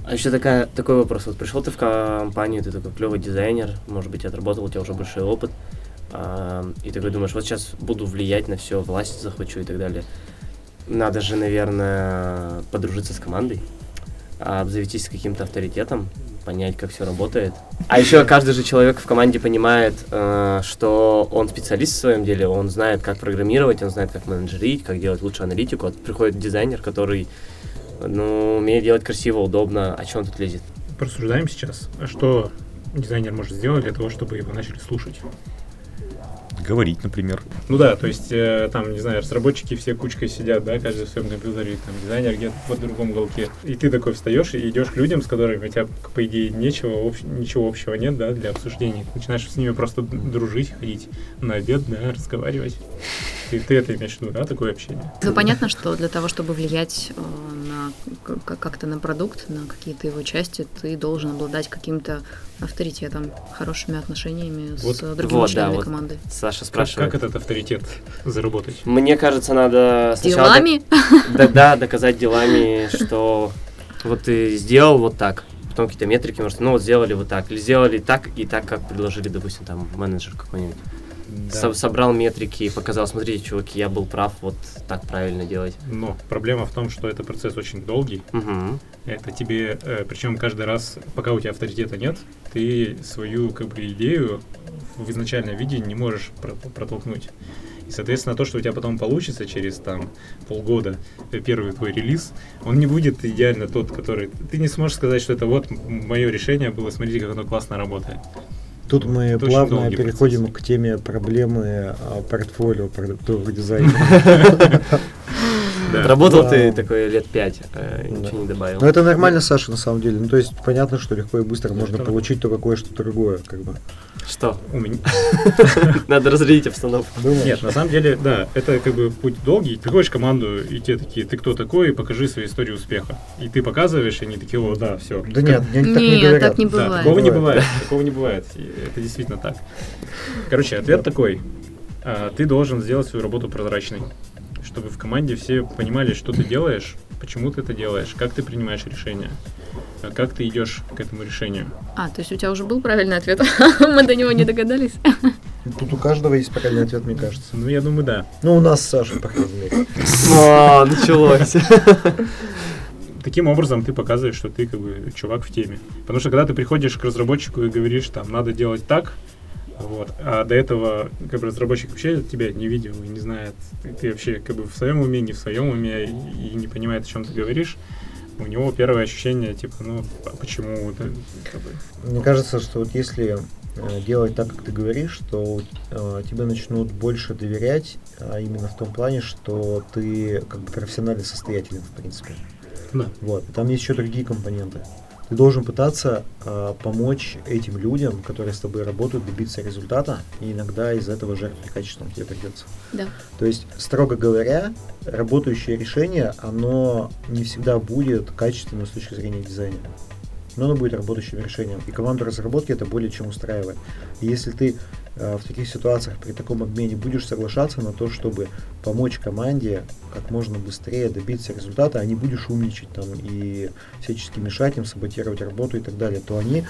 А еще такая, такой вопрос. Вот пришел ты в компанию, ты такой клевый дизайнер, может быть, отработал, у тебя уже большой опыт, а, и такой думаешь, вот сейчас буду влиять на все, власть захвачу и так далее. Надо же, наверное, подружиться с командой, обзавестись каким-то авторитетом, понять, как все работает. А еще каждый же человек в команде понимает, э, что он специалист в своем деле, он знает, как программировать, он знает, как менеджерить, как делать лучшую аналитику. Вот приходит дизайнер, который ну, умеет делать красиво, удобно, а что он тут лезет? Порассуждаем сейчас, а что дизайнер может сделать для того, чтобы его начали слушать. Говорить, например. Ну да, то есть э, там, не знаю, разработчики все кучкой сидят, да, каждый в своем компьютере, там дизайнер где-то в другом уголке. И ты такой встаешь и идешь к людям, с которыми у тебя, по идее, нечего, общ- ничего общего нет, да, для обсуждений. Начинаешь с ними просто дружить, ходить на обед, да, разговаривать. Ты, ты это имеешь в виду, да, такое общение? Ну, понятно, что для того, чтобы влиять э, на как-то на продукт, на какие-то его части, ты должен обладать каким-то авторитетом, хорошими отношениями с Вот- другими вот, да, членами вот. команды. Саша Как, спрашивает. как этот авторитет заработать? Мне кажется, надо сначала... Делами? Да, да, доказать делами, что вот ты сделал вот так, потом какие-то метрики, может, ну вот сделали вот так, или сделали так и так, как предложили, допустим, там менеджер какой-нибудь. Со- собрал метрики и показал, смотрите, чуваки, я был прав, вот так правильно делать. Но проблема в том, что это процесс очень долгий. Мгм. Это тебе, причем каждый раз, пока у тебя авторитета нет, ты свою как бы идею в изначальном виде не можешь про- протолкнуть. И, соответственно, то, что у тебя потом получится через там полгода, э, первый твой релиз, он не будет идеально тот, который... Ты не сможешь сказать, что это вот мое решение было, смотрите, как оно классно работает. Тут мы Это плавно переходим процесс. к теме проблемы а, портфолио продуктовых дизайнеров. (laughs) Да. Работал Да. ты такой лет пять, э, Да. ничего не добавил. Но это нормально, Саша, на самом деле. Ну, то есть, понятно, что легко и быстро можно получить только кое-что другое, как бы. Что? У меня... (laughs) Надо разрядить обстановку. Думаешь? Нет, на самом деле, да, это как бы путь долгий. Ты ходишь в команду, и те такие, ты кто такой, покажи свою историю успеха. И ты показываешь, и они такие, о, да, все. Да нет, не- так не Нет, говорят. так не Да, бывает. такого не Бывает. Такого не бывает. И Это действительно так. Короче, ответ такой. А, Ты должен сделать свою работу прозрачной, чтобы в команде все понимали, что ты делаешь, почему ты это делаешь, как ты принимаешь решения, а как ты идешь к этому решению. А, то есть у тебя уже был правильный ответ, (laughs) мы до него не догадались. Тут у каждого есть правильный ответ, мне кажется. Ну, я думаю, да. Ну, у нас с Сашей, по крайней мере. Началось. (laughs) Таким образом ты показываешь, что ты как бы чувак в теме. Потому что когда ты приходишь к разработчику и говоришь, там, надо делать так, вот, а до этого как бы разработчик вообще тебя не видел и не знает, ты, ты вообще как бы в своем уме, не в своем уме и, и не понимает, о чем ты говоришь, у него первое ощущение, типа, ну, а почему? это, как бы, Мне кажется, что вот если э, делать так, как ты говоришь, то э, тебе начнут больше доверять, а именно в том плане, что ты как бы профессионально состоятелен, в принципе. да. Вот. Там есть еще другие компоненты. Ты должен пытаться э, помочь этим людям, которые с тобой работают, добиться результата, и иногда из этого жертвовать качеством тебе придется. Да. То есть, строго говоря, работающее решение, оно не всегда будет качественным с точки зрения дизайна. Но оно будет работающим решением. И команду разработки это более чем устраивает. И если ты в таких ситуациях при таком обмене будешь соглашаться на то, чтобы помочь команде как можно быстрее добиться результата, а не будешь умничать там и всячески мешать им, саботировать работу и так далее, то они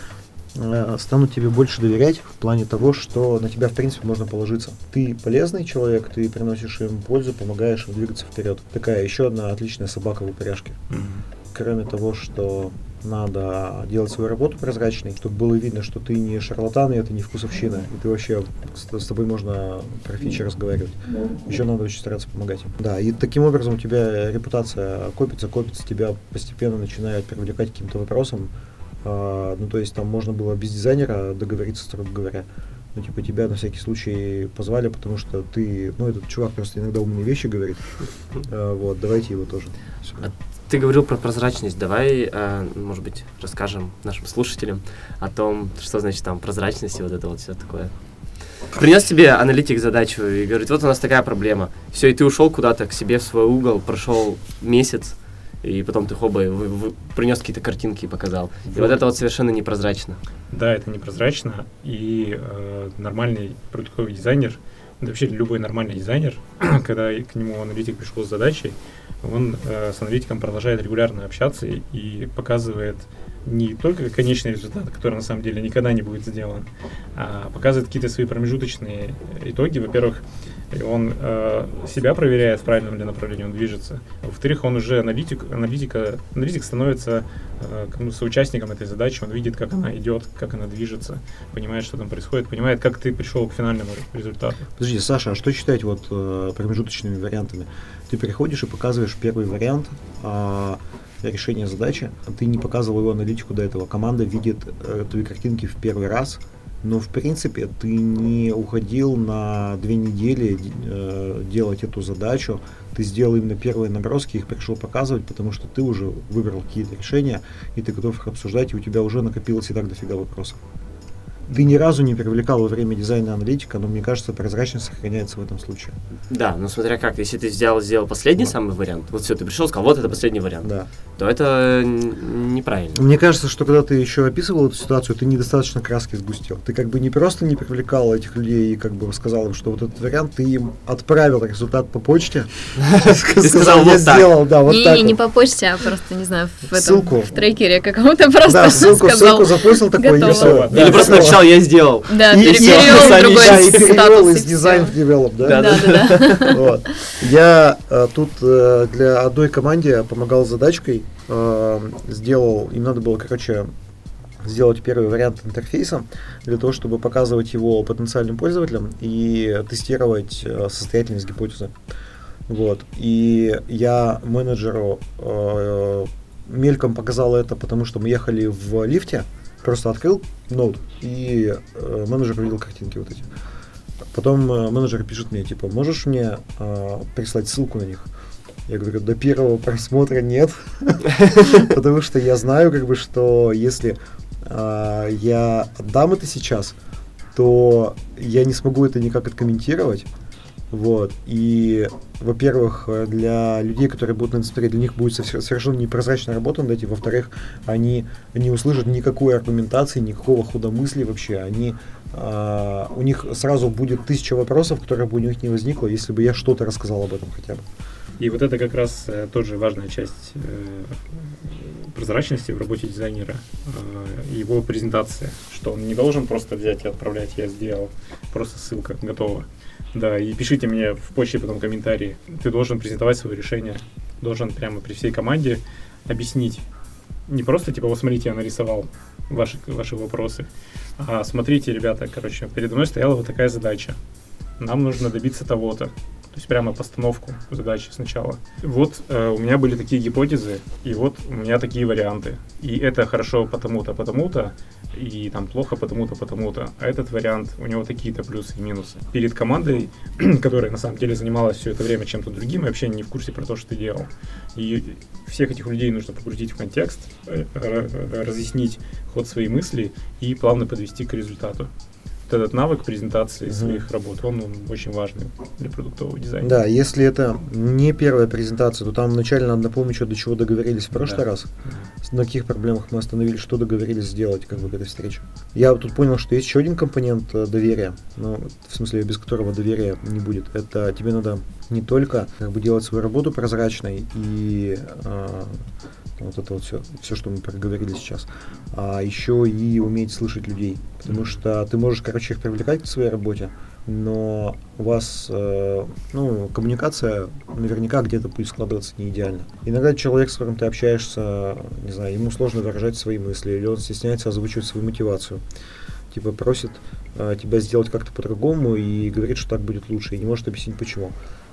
э, станут тебе больше доверять в плане того, что на тебя в принципе можно положиться. Ты полезный человек, ты приносишь им пользу, помогаешь им двигаться вперед. Такая еще одна отличная собака в упряжке. Кроме того, что надо делать свою работу прозрачной, чтобы было видно, что ты не шарлатан, и это не вкусовщина, и ты вообще с, с тобой можно про фичи разговаривать. Еще надо очень стараться помогать. Да, и таким образом у тебя репутация копится, копится, тебя постепенно начинают привлекать к каким-то вопросам. А, ну, то есть там можно было без дизайнера договориться, строго говоря. ну, типа, тебя на всякий случай позвали, потому что ты, ну, этот чувак просто иногда умные вещи говорит. Э, вот, давайте его тоже. А ты говорил про прозрачность. Давай, э, может быть, расскажем нашим слушателям о том, что значит там прозрачность и вот это вот все такое. Принес тебе аналитик задачу и говорит, вот у нас такая проблема. Все, и ты ушел куда-то к себе в свой угол, прошел месяц, и потом ты хоба принес какие-то картинки и показал. И вот это вот совершенно непрозрачно. Да, это непрозрачно, и э, нормальный продуктовый дизайнер, да вообще любой нормальный дизайнер, (clears throat) когда к нему аналитик пришел с задачей, он э, с аналитиком продолжает регулярно общаться и, показывает не только конечный результат, который на самом деле никогда не будет сделан, а показывает какие-то свои промежуточные итоги. Во-первых, он э, себя проверяет, в правильном ли направлении он движется. Во-вторых, он уже аналитик, аналитика, аналитик становится э, ну, соучастником этой задачи, он видит, как она идет, как она движется, понимает, что там происходит, понимает, как ты пришел к финальному результату. Подожди, Саша, а что считать вот э, промежуточными вариантами? Ты приходишь и показываешь первый вариант, э, решения задачи, а ты не показывал его аналитику до этого. Команда видит э, твои картинки в первый раз, но в принципе ты не уходил на две недели э, делать эту задачу, ты сделал именно первые наброски, их пришел показывать, потому что ты уже выбрал какие-то решения, и ты готов их обсуждать, и у тебя уже накопилось и так дофига вопросов ты ни разу не привлекал во время дизайна аналитика, но мне кажется, прозрачность сохраняется в этом случае. Да, но смотря как, если ты сделал, сделал последний да. самый вариант, вот все, ты пришел, сказал, вот это последний вариант, да. то это неправильно. Мне кажется, что когда ты еще описывал эту ситуацию, ты недостаточно краски сгустил. Ты как бы не просто не привлекал этих людей и как бы сказал им, что вот этот вариант, ты им отправил результат по почте. (laughs) Сказал, я сделал, да, вот так. Не, не по почте, а просто, не знаю, в этом, в трекере какому-то просто Да, ссылку, ссылку запустил такой, Или просто написал сказал, я сделал. Да, и, перевел и, другой да, и перевел из дизайн в develop, да? Да, да, да. (laughs) Вот. Я э, тут э, для одной команде помогал задачкой, э, сделал, им надо было, короче, сделать первый вариант интерфейса для того, чтобы показывать его потенциальным пользователям и тестировать э, состоятельность гипотезы. Вот. И я менеджеру э, мельком показал это, потому что мы ехали в лифте, просто открыл ноут, и э, менеджер увидел картинки вот эти. Потом э, менеджер пишет мне, типа, можешь мне э, прислать ссылку на них? Я говорю, до первого просмотра нет, (laughs) потому что я знаю, как бы, что если э, я отдам это сейчас, то я не смогу это никак откомментировать, вот. И, во-первых, для людей, которые будут на институте, для них будет совершенно непрозрачная работа над этим. Во-вторых, они не услышат никакой аргументации, никакого худомыслия вообще. Они, э, у них сразу будет тысяча вопросов, которые бы у них не возникло, если бы я что-то рассказал об этом хотя бы. И вот это как раз э, тоже важная часть э, прозрачности в работе дизайнера, э, его презентация, что он не должен просто взять и отправлять, я сделал, просто ссылка готова да, и пишите мне в почте потом комментарии. Ты должен презентовать свое решение, должен прямо при всей команде объяснить. Не просто типа, вот смотрите, я нарисовал ваши, ваши вопросы, а смотрите, ребята, короче, передо мной стояла вот такая задача. Нам нужно добиться того-то. То есть прямо постановку задачи сначала. Вот э, у меня были такие гипотезы, и вот у меня такие варианты. И это хорошо потому-то, потому-то, и там плохо потому-то, потому-то. А этот вариант, у него такие-то плюсы и минусы. Перед командой, (clears throat) которая на самом деле занималась все это время чем-то другим, и вообще не в курсе про то, что ты делал. И всех этих людей нужно погрузить в контекст, э, разъяснить ход своей мысли и плавно подвести к результату этот навык презентации угу. своих работ, он, он очень важный для продуктового дизайна. Да, если это не первая презентация, то там вначале надо напомнить, что до чего договорились в прошлый да. раз, угу. на каких проблемах мы остановились, что договорились сделать как бы к этой встрече. Я тут понял, что есть еще один компонент э, доверия, ну, в смысле, без которого доверия не будет. Это тебе надо не только как бы делать свою работу прозрачной и э, вот это вот все, все, что мы проговорили сейчас. А еще и уметь слышать людей. Потому что ты можешь, короче, их привлекать к своей работе, но у вас, э, ну, коммуникация наверняка где-то будет складываться не идеально. Иногда человек, с которым ты общаешься, не знаю, ему сложно выражать свои мысли, или он стесняется озвучивать свою мотивацию. типа просит э, тебя сделать как-то по-другому и говорит, что так будет лучше, и не может объяснить почему.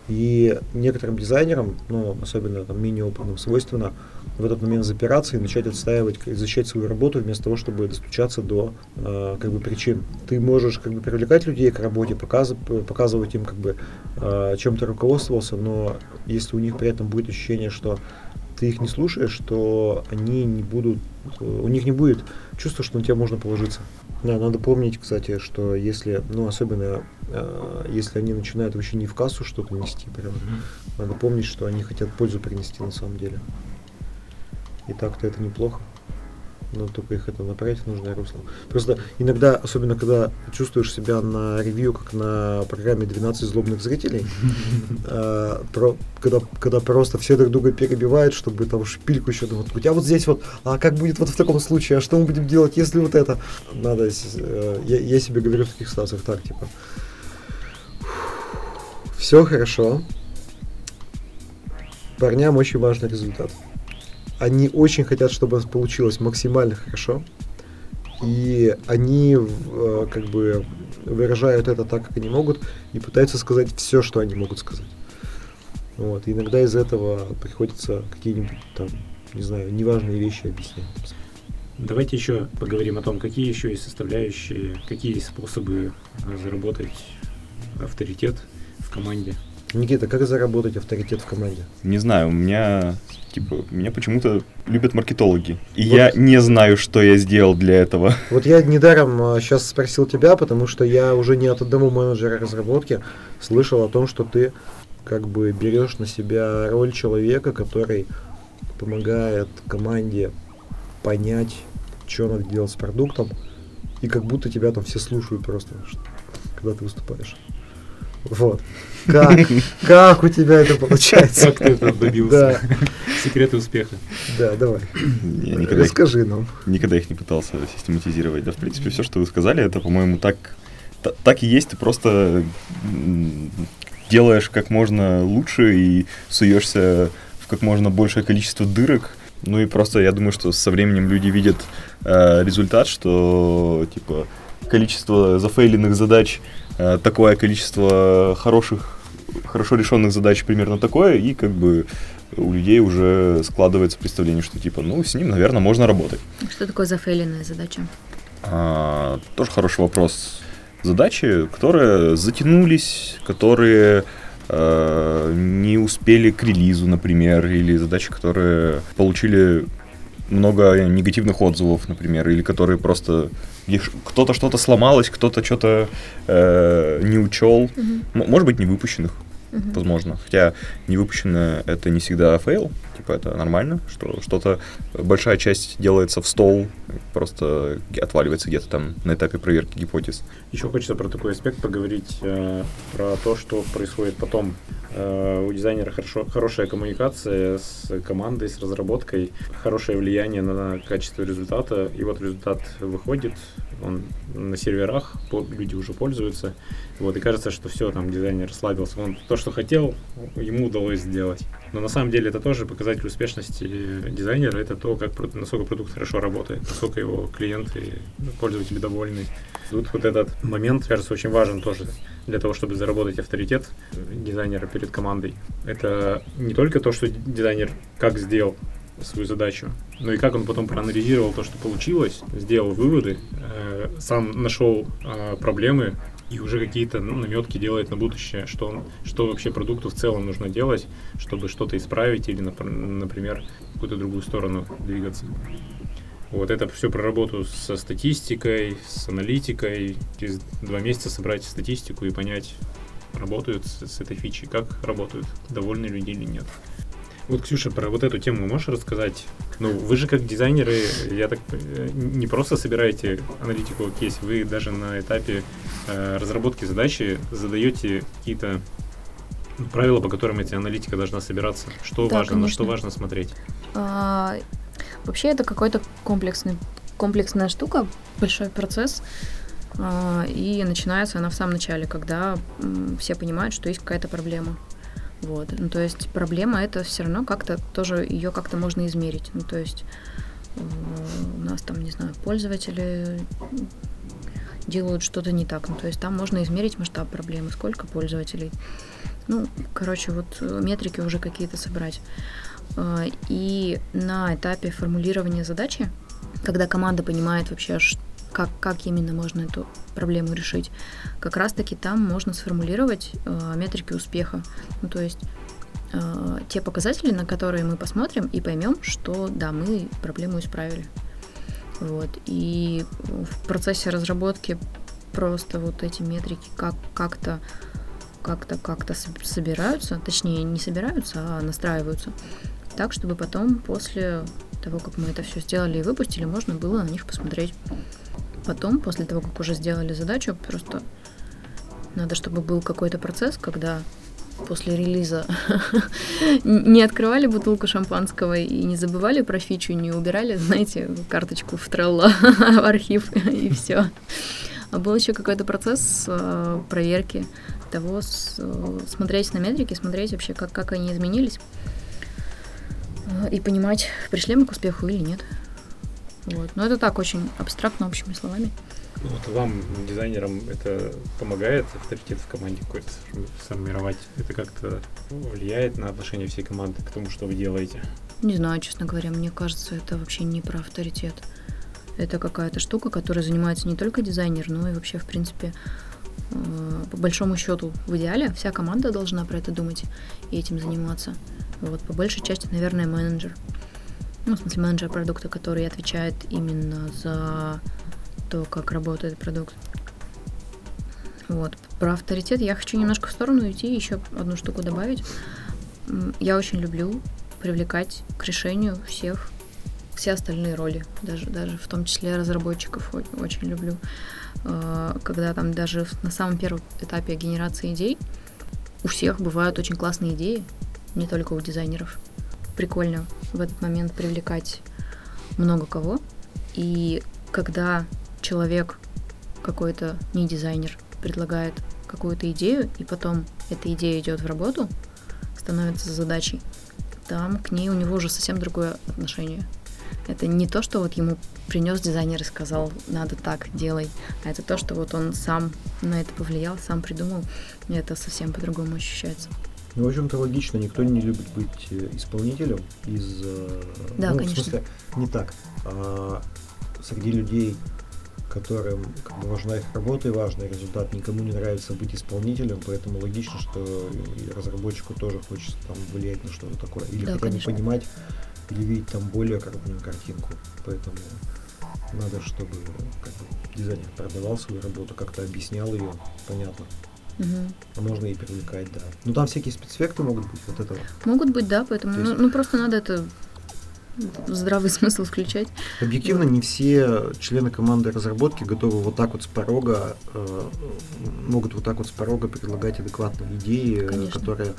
И некоторым дизайнерам, ну, особенно там менее опытным, свойственно в этот момент запираться и начать отстаивать, защищать свою работу вместо того, чтобы достучаться до э, как бы причин. Ты можешь как бы привлекать людей к работе, показывать, показывать им как бы э, чем ты руководствовался, но если у них при этом будет ощущение, что ты их не слушаешь, то они не будут, у них не будет чувства, что на тебя можно положиться. Да, надо помнить, кстати, что если, ну, особенно э, если они начинают вообще не в кассу что-то нести, прям, надо помнить, что они хотят пользу принести на самом деле. И так-то это неплохо но только их это направить в нужное русло. Просто иногда, особенно когда чувствуешь себя на ревью, как на программе 12 злобных зрителей, (laughs) э, когда, просто все друг друга перебивают, чтобы там шпильку еще думать, а вот здесь вот, а как будет вот в таком случае, а что мы будем делать, если вот это? Надо, э, я себе говорю в таких ситуациях так, типа, все хорошо, парням очень важный результат они очень хотят, чтобы получилось максимально хорошо. И они э, как бы выражают это так, как они могут, и пытаются сказать все, что они могут сказать. Вот. И иногда из этого приходится какие-нибудь там, не знаю, неважные вещи объяснять. Давайте еще поговорим о том, какие еще есть составляющие, какие есть способы заработать авторитет в команде. Никита, как заработать авторитет в команде? Не знаю, у меня Типа, меня почему-то любят маркетологи. И вот. я не знаю, что я сделал для этого. (laughs) Вот я недаром сейчас а, спросил тебя, потому что я уже не от одного менеджера разработки слышал о том, что ты как бы берешь на себя роль человека, который помогает команде понять, что надо делать с продуктом, и как будто тебя там все слушают просто, когда ты выступаешь. Вот. Как? Как у тебя это получается? Как ты это добился? Да. Секреты успеха. Да, давай. Я никогда Расскажи нам. Никогда их не пытался систематизировать. Да, в принципе, все, что вы сказали, это, по-моему, так, так и есть. Ты просто делаешь как можно лучше и суешься в как можно большее количество дырок. Ну и просто я думаю, что со временем люди видят э, результат, что типа количество зафейленных задач Э, такое количество хороших, хорошо решенных задач примерно такое, и как бы у людей уже складывается представление, что типа, ну, с ним, наверное, можно работать. Что такое зафейленная задача? А, тоже хороший вопрос. Задачи, которые затянулись, которые э, не успели к релизу, например, или задачи, которые получили много негативных отзывов, например, или которые просто кто-то что-то сломалось, кто-то что-то э, не учел, угу. может быть, не выпущенных угу. возможно. Хотя не выпущенное это не всегда фейл, типа это нормально, что что-то, большая часть делается в стол, просто отваливается где-то там на этапе проверки гипотез. Еще хочется про такой аспект поговорить, э, про то, что происходит потом. Э, у дизайнера хорошо, хорошая коммуникация с командой, с разработкой, хорошее влияние на качество результата, и вот результат выходит, он на серверах, люди уже пользуются, вот, и кажется, что все, там дизайнер расслабился, он то, что хотел, ему удалось сделать. Но на самом деле это тоже показатель успешности дизайнера, это то, как, насколько продукт хорошо работает, насколько его клиенты, пользователи довольны. Тут вот этот момент, кажется, очень важен тоже для того, чтобы заработать авторитет дизайнера перед командой. Это не только то, что дизайнер как сделал, свою задачу. Ну и как он потом проанализировал то, что получилось, сделал выводы, э, сам нашел э, проблемы и уже какие-то ну, наметки делает на будущее, что, он, что вообще продукту в целом нужно делать, чтобы что-то исправить или, например, в какую-то другую сторону двигаться. Вот это все про работу со статистикой, с аналитикой. Через два месяца собрать статистику и понять, работают с, с этой фичей, как работают, довольны люди или нет. Вот, Ксюша, про вот эту тему можешь рассказать? Ну, вы же как дизайнеры, я так не просто собираете аналитику кейс, вы даже на этапе э, разработки задачи задаете какие-то правила, по которым эти аналитика должна собираться. Что да, важно, конечно. на что важно смотреть? А, вообще это какой-то комплексный, комплексная штука, большой процесс. А, и начинается она в самом начале, когда м, все понимают, что есть какая-то проблема. Вот. Ну, то есть проблема это все равно как-то тоже ее как-то можно измерить. Ну, то есть э, у нас там, не знаю, пользователи делают что-то не так. Ну, то есть там можно измерить масштаб проблемы, сколько пользователей. Ну, короче, вот э, метрики уже какие-то собрать. Э, и на этапе формулирования задачи, когда команда понимает вообще, как, как именно можно эту проблему решить, как раз-таки там можно сформулировать э, метрики успеха. Ну, то есть э, те показатели, на которые мы посмотрим и поймем, что да, мы проблему исправили. Вот. И в процессе разработки просто вот эти метрики как, как-то как-то как-то собираются, точнее не собираются, а настраиваются так, чтобы потом после того, как мы это все сделали и выпустили, можно было на них посмотреть. Потом, после того, как уже сделали задачу, просто надо, чтобы был какой-то процесс, когда после релиза (laughs) не открывали бутылку шампанского и не забывали про фичу, не убирали, знаете, карточку в Trello (laughs) в архив и все. А был еще какой-то процесс э, проверки того, э, смотреть на метрики, смотреть вообще, как, как они изменились, э, и понимать, пришли мы к успеху или нет. Вот. Но это так, очень абстрактно, общими словами. Ну, вот вам, дизайнерам, это помогает авторитет в команде какой-то сформировать? Это как-то влияет на отношение всей команды к тому, что вы делаете? Не знаю, честно говоря, мне кажется, это вообще не про авторитет. Это какая-то штука, которой занимается не только дизайнер, но и вообще, в принципе, э, по большому счету, в идеале вся команда должна про это думать и этим заниматься. Вот, по большей части, наверное, менеджер. Ну, в смысле, менеджер продукта, который отвечает именно за то, как работает продукт. Вот. Про авторитет я хочу немножко в сторону уйти, еще одну штуку добавить. Я очень люблю привлекать к решению всех все остальные роли, даже, даже в том числе разработчиков очень люблю. А, когда там даже на самом первом этапе генерации идей у всех бывают очень классные идеи, не только у дизайнеров. Прикольно в этот момент привлекать много кого. И когда человек какой-то не дизайнер предлагает какую-то идею, и потом эта идея идет в работу, становится задачей, там к ней у него уже совсем другое отношение. Это не то, что вот ему принес дизайнер и сказал, надо так, делай, а это то, что вот он сам на это повлиял, сам придумал, и это совсем по-другому ощущается. Ну, в общем-то, логично, никто не любит быть э, исполнителем из... Э, да, ну, конечно. В смысле, не так. А, среди людей, которым как бы, важна их работа и важный результат. Никому не нравится быть исполнителем, поэтому логично, что и разработчику тоже хочется там влиять на что-то такое. Или да, хотя бы конечно. понимать или видеть там более крупную картинку. Поэтому надо, чтобы как бы, дизайнер продавал свою работу, как-то объяснял ее, понятно. Угу. Можно и привлекать, да. Ну там всякие спецэффекты могут быть вот этого. Могут быть, да, поэтому есть... ну, ну просто надо это здравый (laughs) смысл включать. Объективно не все члены команды разработки готовы вот так вот с порога, э, могут вот так вот с порога предлагать адекватные идеи, Конечно. которые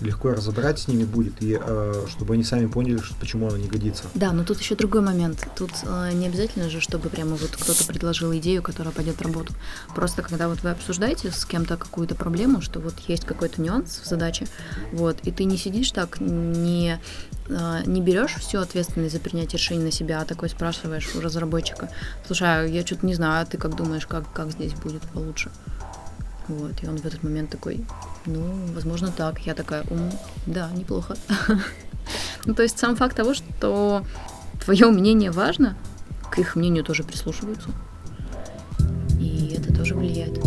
легко разобрать с ними будет, и э, чтобы они сами поняли, что, почему она не годится. Да, но тут еще другой момент. Тут э, не обязательно же, чтобы прямо вот кто-то предложил идею, которая пойдет в работу. Просто когда вот вы обсуждаете с кем-то какую-то проблему, что вот есть какой-то нюанс в задаче, вот, и ты не сидишь так, не, э, не берешь всю ответственность за принятие решений на себя, а такой спрашиваешь у разработчика, слушай, а я что-то не знаю, а ты как думаешь, как, как здесь будет получше? Вот, и он в этот момент такой, ну, возможно, так. Я такая, ум, да, неплохо. (laughs) ну, то есть сам факт того, что твое мнение важно, к их мнению тоже прислушиваются. И это тоже влияет.